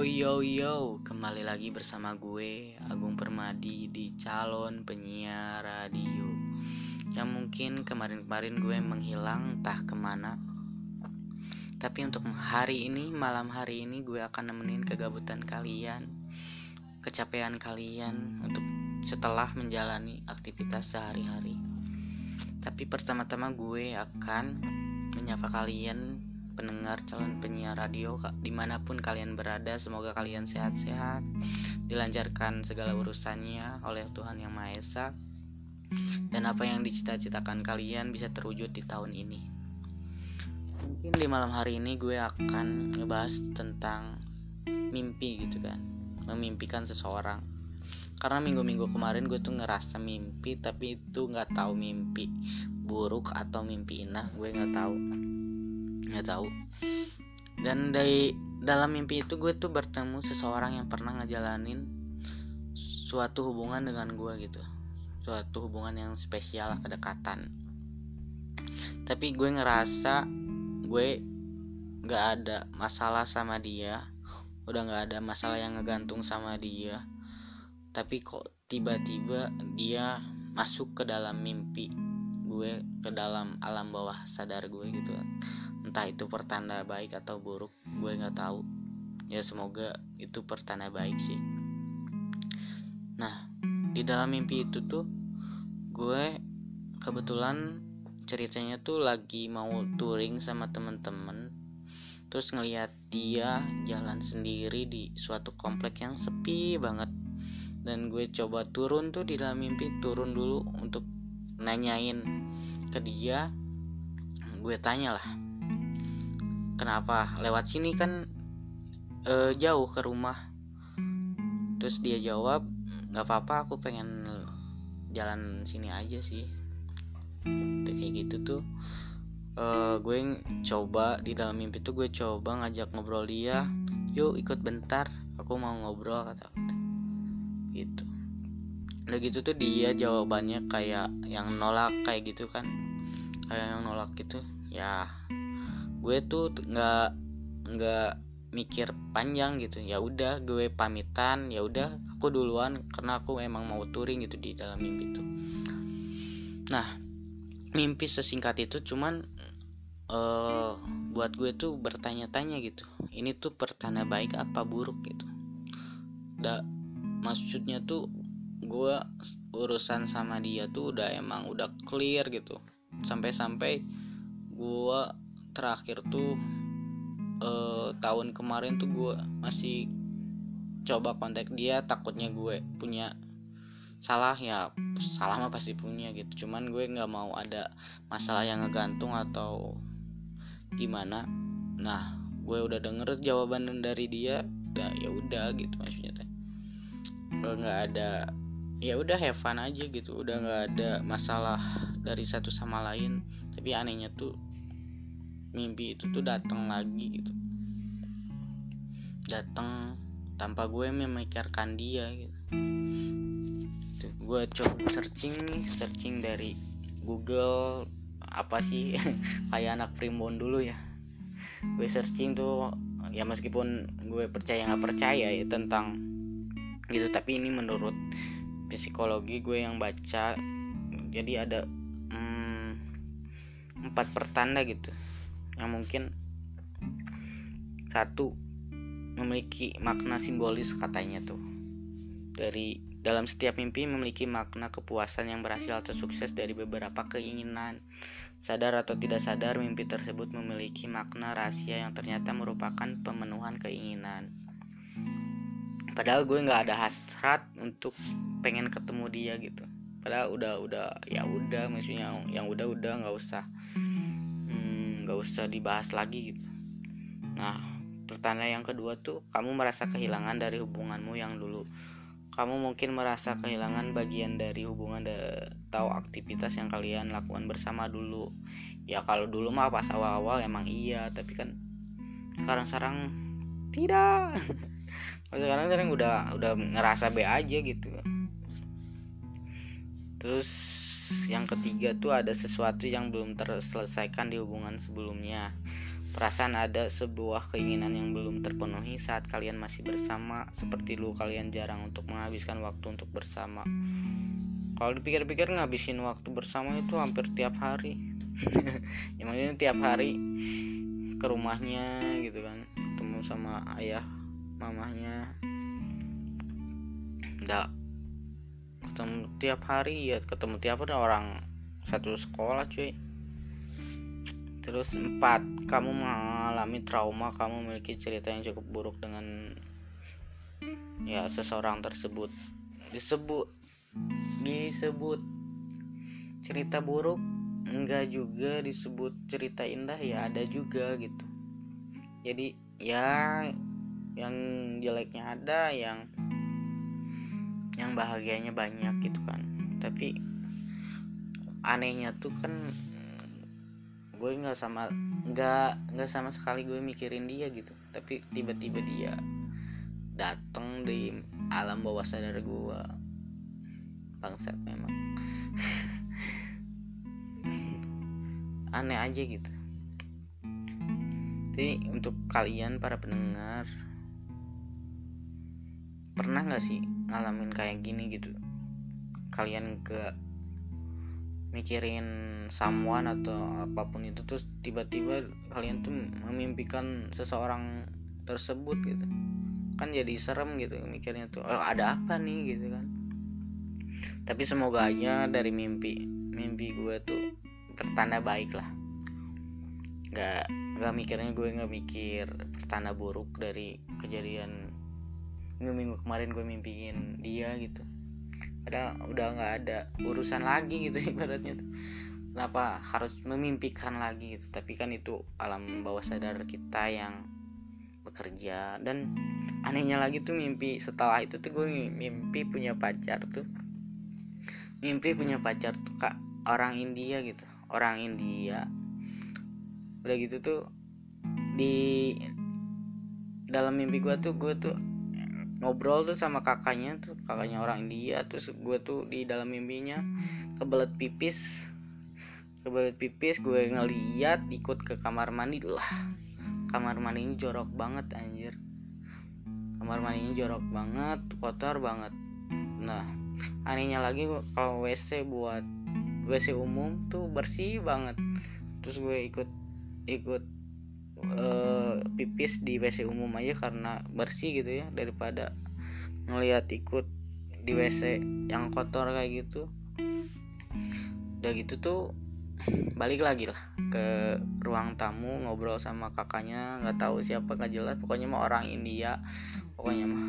Yo yo. Yo, kembali lagi bersama gue Agung Permadi di calon penyiar radio. Yang mungkin kemarin-kemarin gue menghilang entah ke mana. Tapi untuk hari ini, malam hari ini gue akan nemenin kegabutan kalian Kecapean kalian untuk setelah menjalani aktivitas sehari-hari. Tapi pertama-tama gue akan menyapa kalian pendengar calon penyiar radio di mana pun kalian berada semoga kalian sehat-sehat. Dilancarkan segala urusannya oleh Tuhan Yang Maha Esa. Dan apa yang dicita-citakan kalian bisa terwujud di tahun ini. Mungkin di malam hari ini gue akan ngebahas tentang mimpi gitu kan. Memimpikan seseorang. Karena minggu-minggu kemarin gue tuh ngerasa mimpi tapi itu nggak tahu mimpi buruk atau mimpi indah. Gue nggak tahu nggak tahu. Dan dari dalam mimpi itu gue tuh bertemu seseorang yang pernah ngejalanin suatu hubungan dengan gue gitu. Suatu hubungan yang spesial kedekatan. Tapi gue ngerasa gue nggak ada masalah sama dia. Udah nggak ada masalah yang ngegantung sama dia. Tapi kok tiba-tiba dia masuk ke dalam mimpi gue ke dalam alam bawah sadar gue gitu entah itu pertanda baik atau buruk gue nggak tahu. Ya semoga itu pertanda baik sih. Nah di dalam mimpi itu tuh gue kebetulan ceritanya tuh lagi mau touring sama temen-temen. Terus ngelihat dia jalan sendiri di suatu komplek yang sepi banget. Dan gue coba turun tuh di dalam mimpi turun dulu untuk nanyain ke dia. Gue tanya lah kenapa? Lewat sini kan e, jauh ke rumah. Terus dia jawab nggak apa-apa aku pengen jalan sini aja sih. Tuh, kayak gitu tuh. E, gue coba di dalam mimpi tuh gue coba ngajak ngobrol dia. Yuk ikut bentar aku mau ngobrol kata gitu. Udah gitu tuh dia jawabannya kayak yang nolak kayak gitu kan. Kayak yang nolak gitu. Ya gue tuh nggak nggak mikir panjang gitu. Ya udah gue pamitan ya udah aku duluan karena aku emang mau touring gitu di dalam mimpi itu nah mimpi sesingkat itu cuman uh, buat gue tuh bertanya-tanya gitu. Ini tuh pertanda baik apa buruk gitu. Da maksudnya tuh gue urusan sama dia tuh udah emang udah clear gitu. Sampai-sampai gue terakhir tuh eh, tahun kemarin tuh gue masih coba kontak dia takutnya gue punya salah ya salah mah pasti punya gitu. Cuman gue nggak mau ada masalah yang ngegantung atau gimana. Nah gue udah denger jawaban dari dia ya ya udah gitu maksudnya teh. Nggak ada ya udah have fun aja gitu. Udah nggak ada masalah dari satu sama lain. Tapi anehnya tuh mimpi itu tuh datang lagi gitu. Datang tanpa gue memikirkan dia gitu. Tuh, gue coba searching nih searching dari Google apa sih kayak anak primbon dulu ya. Gue searching tuh ya meskipun gue percaya nggak percaya ya tentang gitu tapi ini menurut psikologi gue yang baca jadi ada hmm, empat pertanda gitu yang mungkin satu memiliki makna simbolis katanya tuh. Dari dalam setiap mimpi memiliki makna kepuasan yang berhasil atau sukses dari beberapa keinginan. Sadar atau tidak sadar mimpi tersebut memiliki makna rahasia yang ternyata merupakan pemenuhan keinginan. Padahal gue nggak ada hasrat untuk pengen ketemu dia gitu. Padahal udah udah ya udah maksudnya yang udah udah nggak usah nggak usah dibahas lagi gitu. Nah pertanda yang kedua tuh kamu merasa kehilangan dari hubunganmu yang dulu. Kamu mungkin merasa kehilangan bagian dari hubungan atau aktivitas yang kalian lakukan bersama dulu. Ya kalau dulu mah pas awal-awal emang iya tapi kan sekarang-sekarang tidak. Sekarang sekarang udah udah ngerasa be aja gitu. Terus yang ketiga tuh ada sesuatu yang belum terselesaikan di hubungan sebelumnya Perasaan ada sebuah keinginan yang belum terpenuhi saat kalian masih bersama, seperti dulu kalian jarang untuk menghabiskan waktu untuk bersama. Kalau dipikir-pikir ngabisin waktu bersama itu hampir tiap hari. ya maksudnya tiap hari ke rumahnya gitu kan, ketemu sama ayah, mamahnya. Enggak ketemu tiap hari ya ketemu tiap hari orang satu sekolah cuy Terus empat, kamu mengalami trauma, kamu memiliki cerita yang cukup buruk dengan ya seseorang tersebut. Disebut disebut cerita buruk enggak juga disebut cerita indah ya ada juga gitu. Jadi ya yang jeleknya ada, yang yang bahagianya banyak gitu kan. Tapi anehnya tuh kan gue nggak sama nggak nggak sama sekali gue mikirin dia gitu. Tapi tiba-tiba dia datang di alam bawah sadar gue. Bangsat memang. Aneh aja gitu. Jadi untuk kalian para pendengar pernah nggak sih ngalamin kayak gini gitu? Kalian ke mikirin someone atau apa pun itu terus tiba-tiba kalian tuh memimpikan seseorang tersebut gitu. Kan jadi serem gitu mikirnya tuh oh, ada apa nih? gitu kan. Tapi semoga aja dari mimpi mimpi gue tuh pertanda baik lah. Nggak nggak mikirnya gue nggak mikir pertanda buruk dari kejadian minggu minggu kemarin gue mimpiin dia gitu. Ada udah nggak ada urusan lagi gitu ibaratnya tuh. Kenapa harus memimpikan lagi gitu? Tapi kan itu alam bawah sadar kita yang bekerja. Dan anehnya lagi tuh mimpi setelah itu tuh gue mimpi punya pacar tuh. Mimpi punya pacar tuh kak orang India gitu. Orang India. Udah gitu tuh di dalam mimpi gue tuh gue tuh ngobrol tuh sama kakaknya tuh kakaknya orang India terus gue tuh di dalam mimpinya kebelet pipis. Kebelet pipis gue ngeliat ikut ke kamar mandi lah. Kamar mandi ini jorok banget anjir. Kamar mandi ini jorok banget kotor banget. Nah anehnya lagi kalau WC buat WC umum tuh bersih banget. Terus gue ikut ikut uh, pipis di WC umum aja karena bersih gitu ya daripada ngelihat ikut di WC yang kotor kayak gitu. Udah gitu tuh balik lagi lah ke ruang tamu ngobrol sama kakaknya nggak tahu siapa nggak jelas. Pokoknya mah orang India pokoknya mah.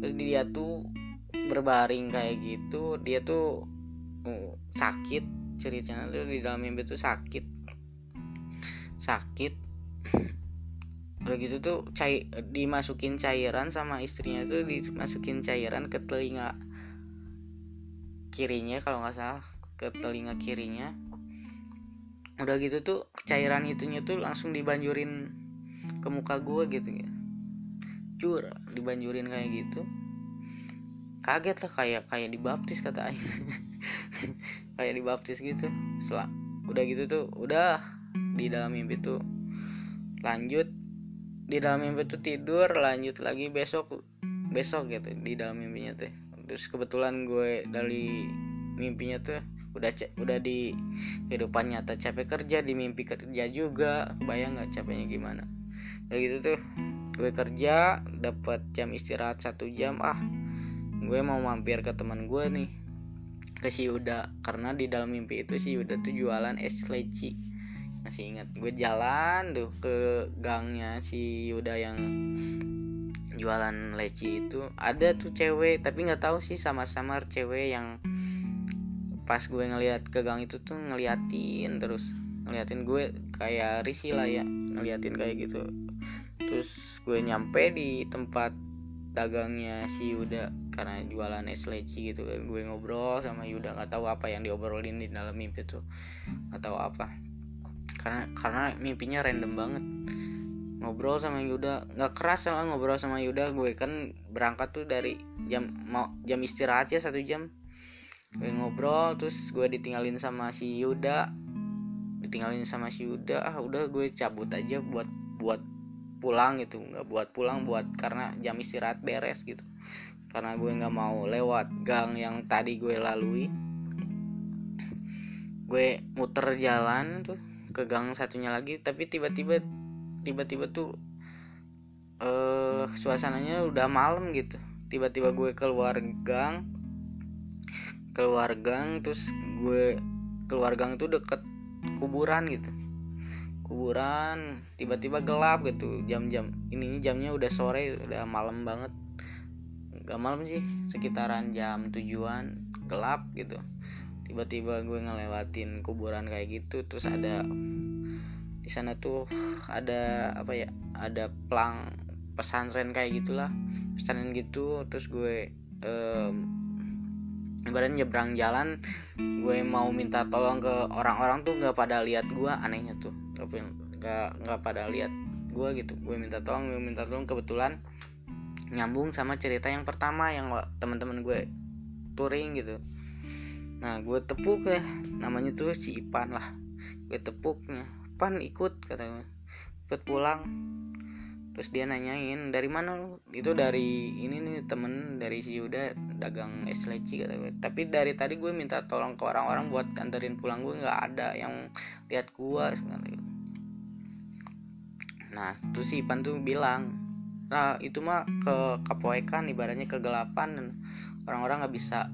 Terus dia tuh berbaring kayak gitu dia tuh uh, sakit ceritanya tuh di dalam mimpi tuh sakit. Sakit udah gitu tuh cair dimasukin cairan sama istrinya tuh dimasukin cairan ke telinga kirinya kalau nggak salah ke telinga kirinya. Udah gitu tuh cairan itunya tuh langsung dibanjurin ke muka gue gitu ya. Cur dibanjurin kayak gitu. Kaget lah kayak kayak dibaptis kata Aing. Kayak dibaptis gitu. Setelah udah gitu tuh udah di dalam mimpi tuh. Lanjut di dalam mimpi tuh tidur lanjut lagi besok besok gitu di dalam mimpinya tuh. Terus kebetulan gue dari mimpinya tuh udah udah di kehidupan nyata. Capek kerja di mimpi kerja juga. Kebayang nggak capeknya gimana? Udah gitu tuh gue kerja dapat jam istirahat satu jam. Ah gue mau mampir ke teman gue nih ke si Yuda karena di dalam mimpi itu si Yuda tuh jualan es leci masih ingat. Gue jalan tuh ke gangnya si Yuda yang jualan leci itu. Ada tuh cewek tapi nggak tahu sih samar-samar cewek yang pas gue ngeliat ke gang itu tuh ngeliatin terus. Ngeliatin gue kayak risih lah ya ngeliatin kayak gitu. Terus gue nyampe di tempat dagangnya si Yuda karena jualan es leci gitu kan. Gue ngobrol sama Yuda nggak tahu apa yang diobrolin di dalam mimpi tuh. Nggak tahu apa karena karena mimpinya random banget. Ngobrol sama Yuda. Nggak keras lah ngobrol sama Yuda. Gue kan berangkat tuh dari jam mau jam istirahat ya satu jam. Gue ngobrol terus gue ditinggalin sama si Yuda. Ditinggalin sama si Yuda. Ah udah gue cabut aja buat buat pulang gitu. Nggak buat pulang buat karena jam istirahat beres gitu. Karena gue nggak mau lewat gang yang tadi gue lalui. Gue muter jalan tuh ke gang satunya lagi tapi tiba-tiba tiba-tiba tuh eh uh, suasananya udah malam gitu. Tiba-tiba gue keluar gang keluar gang terus gue keluar gang tuh deket kuburan gitu. Kuburan tiba-tiba gelap gitu jam-jam ini jamnya udah sore udah malam banget. Gak malam sih sekitaran jam tujuan gelap gitu tiba-tiba gue ngelewatin kuburan kayak gitu terus ada di sana tuh ada apa ya ada plang pesantren kayak gitulah. Pesantren gitu terus gue ibaratnya nyebrang jalan gue mau minta tolong ke orang-orang tuh nggak pada lihat gue anehnya tuh. Nggak nggak pada lihat gue gitu. Gue minta tolong gue minta tolong kebetulan nyambung sama cerita yang pertama yang teman-teman gue touring gitu nah gue tepuk ya. Namanya tuh si Ipan lah. Gue tepuknya. Pan ikut kata gue ikut pulang. Terus dia nanyain dari mana lu? Itu dari ini nih temen dari si Yuda dagang es leci kata gue tapi dari tadi gue minta tolong ke orang-orang buat kanterin pulang gue nggak ada yang lihat gue sekali nah terus si Ipan tuh bilang nah itu mah ke kapoekan ibaratnya kegelapan. Dan orang-orang nggak bisa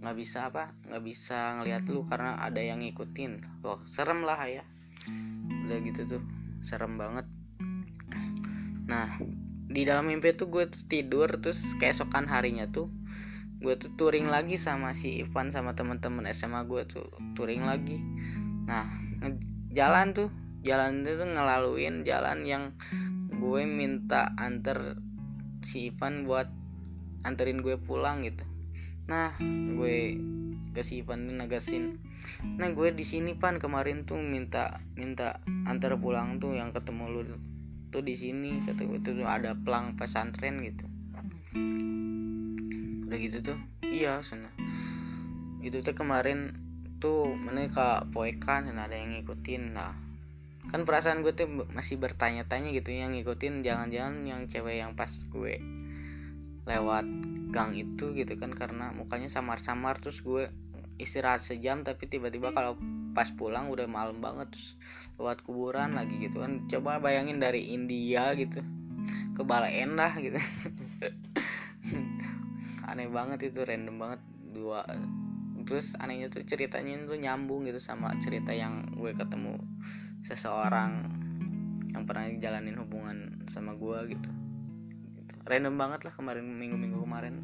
nggak bisa apa nggak bisa ngelihat lu karena ada yang ngikutin. Loh serem lah ya. Udah gitu tuh serem banget. Nah di dalam mimpi tuh gue tuh tidur terus keesokan harinya tuh gue tuh touring lagi sama si Ivan sama teman-teman SMA gue tuh touring lagi. Nah jalan tuh jalan itu tuh ngelaluin jalan yang gue minta anter si Ivan buat anterin gue pulang gitu nah gue ke si Ivan tuh negasin. Nah gue di sini pan kemarin tuh minta minta antar pulang tuh yang ketemu lu tuh di sini kata gue tuh ada pelang pesantren gitu. Udah gitu tuh? Iya sana. Itu tuh kemarin tuh mereka poekan dan ada yang ngikutin. Nah kan perasaan gue tuh masih bertanya-tanya gitu yang ngikutin jangan-jangan yang cewek yang pas gue lewat gang itu gitu kan karena mukanya samar-samar terus gue istirahat sejam tapi tiba-tiba kalau pas pulang udah malam banget terus lewat kuburan lagi gitu kan coba bayangin dari India gitu ke Balai Endah gitu aneh banget itu random banget dua terus anehnya tuh ceritanya tuh nyambung gitu sama cerita yang gue ketemu seseorang yang pernah jalanin hubungan sama gue gitu. Random banget lah kemarin minggu-minggu kemarin.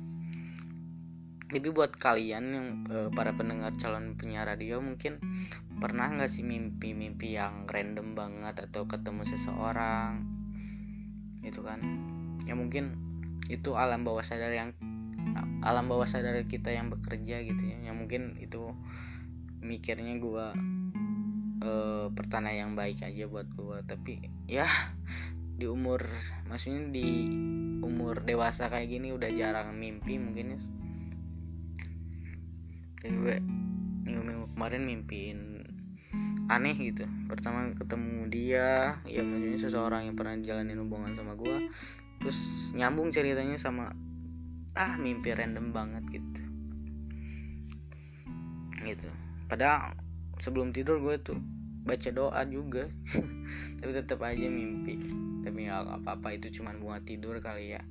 Jadi buat kalian yang uh, para pendengar calon penyiar radio mungkin pernah nggak sih mimpi-mimpi yang random banget atau ketemu seseorang? Itu kan? Ya mungkin itu alam bawah sadar yang alam bawah sadar kita yang bekerja gitu ya. Yang mungkin itu mikirnya gue uh, pertanda yang baik aja buat gue tapi ya di umur maksudnya di umur dewasa kayak gini udah jarang mimpi mungkin ya. Jadi gue minggu-minggu kemarin mimpiin aneh gitu. Pertama ketemu dia ya maksudnya seseorang yang pernah jalanin hubungan sama gue terus nyambung ceritanya sama ah mimpi random banget gitu. Gitu. Padahal sebelum tidur gue tuh baca doa juga. Tapi tetap aja mimpi tapi nggak apa-apa itu cuma bunga tidur kali ya.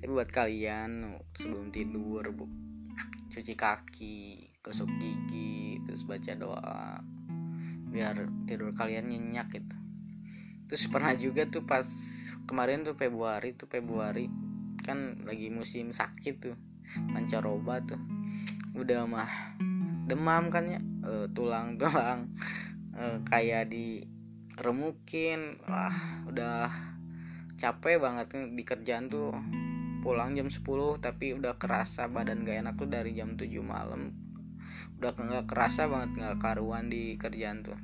Tapi buat kalian sebelum tidur bu cuci kaki gosok gigi terus baca doa biar tidur kalian nyenyak gitu. Terus pernah juga tuh pas kemarin tuh Februari tuh Februari kan lagi musim sakit tuh pancaroba tuh. Udah mah demam kan ya e, tulang tulang uh, kayak di remukin wah udah capek banget di kerjaan tuh. Pulang jam 10 tapi udah kerasa badan gak enak tuh dari jam 7 malam. Udah nggak kerasa banget nggak karuan di kerjaan tuh.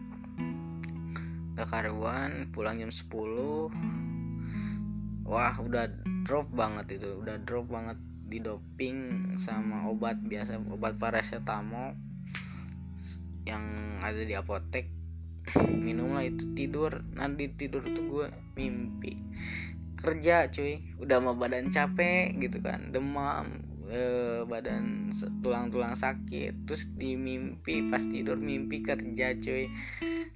Nggak karuan pulang jam 10 wah udah drop banget itu. Udah drop banget di doping sama obat biasa obat paracetamol yang ada di apotek minum lah itu tidur. Nanti tidur tuh gue mimpi. Kerja cuy. Udah mau badan capek gitu kan. Demam eh, badan tulang-tulang sakit. Terus di mimpi pas tidur mimpi kerja cuy.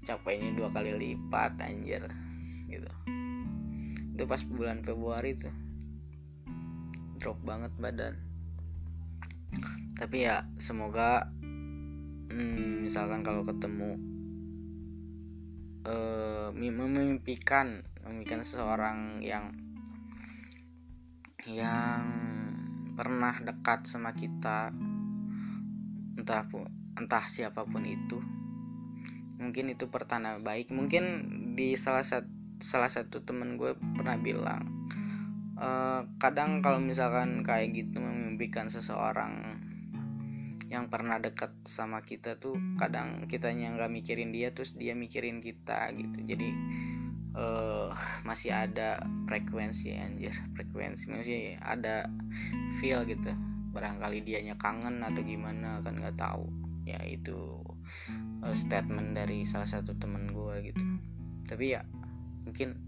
Capeknya dua kali lipat anjir. Gitu. Itu pas bulan Februari tuh. Drop banget badan. Tapi ya semoga hmm, misalkan kalau ketemu uh, memimpikan memimpikan seseorang yang yang pernah dekat sama kita entah entah siapa pun itu. Mungkin itu pertanda baik. Mungkin di salah satu salah satu temen gue pernah bilang uh, kadang kalau misalkan kayak gitu memimpikan seseorang yang pernah dekat sama kita tuh kadang kitanya nggak mikirin dia terus dia mikirin kita gitu. Jadi uh, masih ada frekuensi anjir frekuensi. Masih ada feel gitu. Barangkali dianya kangen atau gimana kan nggak tahu. Ya itu uh, statement dari salah satu temen gue gitu. Tapi ya mungkin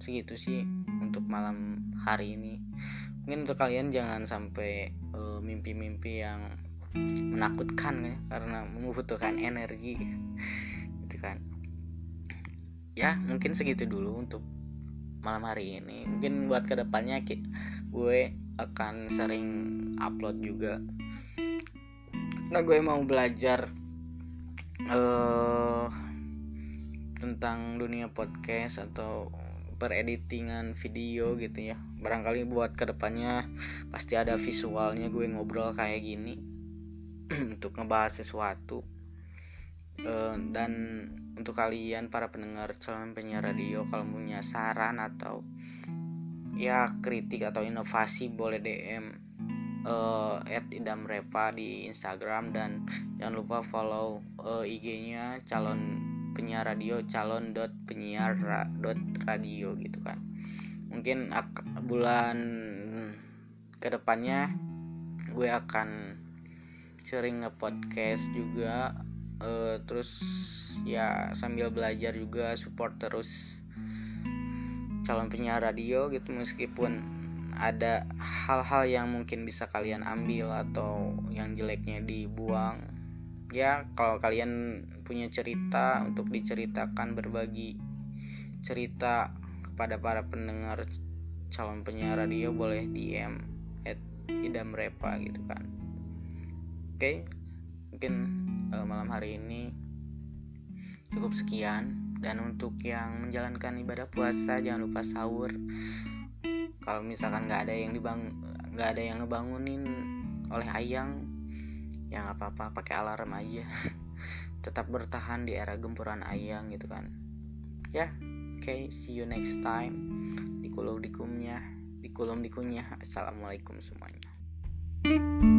segitu sih untuk malam hari ini. Mungkin untuk kalian jangan sampai eh, mimpi-mimpi uh, yang menakutkan kan karena membutuhkan energi. Gitu kan. Ya mungkin segitu dulu untuk malam hari ini. Mungkin buat ke depannya gue akan sering upload juga. Karena gue mau belajar uh, tentang dunia podcast atau pereditingan video gitu ya. Barangkali buat ke depannya pasti ada visualnya gue ngobrol kayak gini untuk ngebahas sesuatu. Uh, dan untuk kalian para pendengar calon penyiar radio kalau punya saran atau ya kritik atau inovasi boleh DM uh, at idam repa di Instagram. Dan jangan lupa follow uh, IG-nya calon penyiar radio calon dot penyiar dot radio gitu kan. Mungkin bulan ke depannya gue akan sering nge-podcast juga uh, terus ya sambil belajar juga support terus calon penyiar radio gitu meskipun ada hal-hal yang mungkin bisa kalian ambil atau yang jeleknya dibuang. Ya kalau kalian punya cerita untuk diceritakan berbagi cerita kepada para pendengar calon penyiar radio boleh DM at idam repa gitu kan Oke, mungkin uh, malam hari ini cukup sekian dan untuk yang menjalankan ibadah puasa jangan lupa sahur. Kalau misalkan nggak ada yang dibang nggak ada yang ngebangunin oleh ayang, ya nggak apa-apa pakai alarm aja. Tetap bertahan di era gempuran ayang gitu kan. Ya, oke, okay, see you next time di kolom dikumnya, di kolom dikunya. Assalamualaikum semuanya. thank you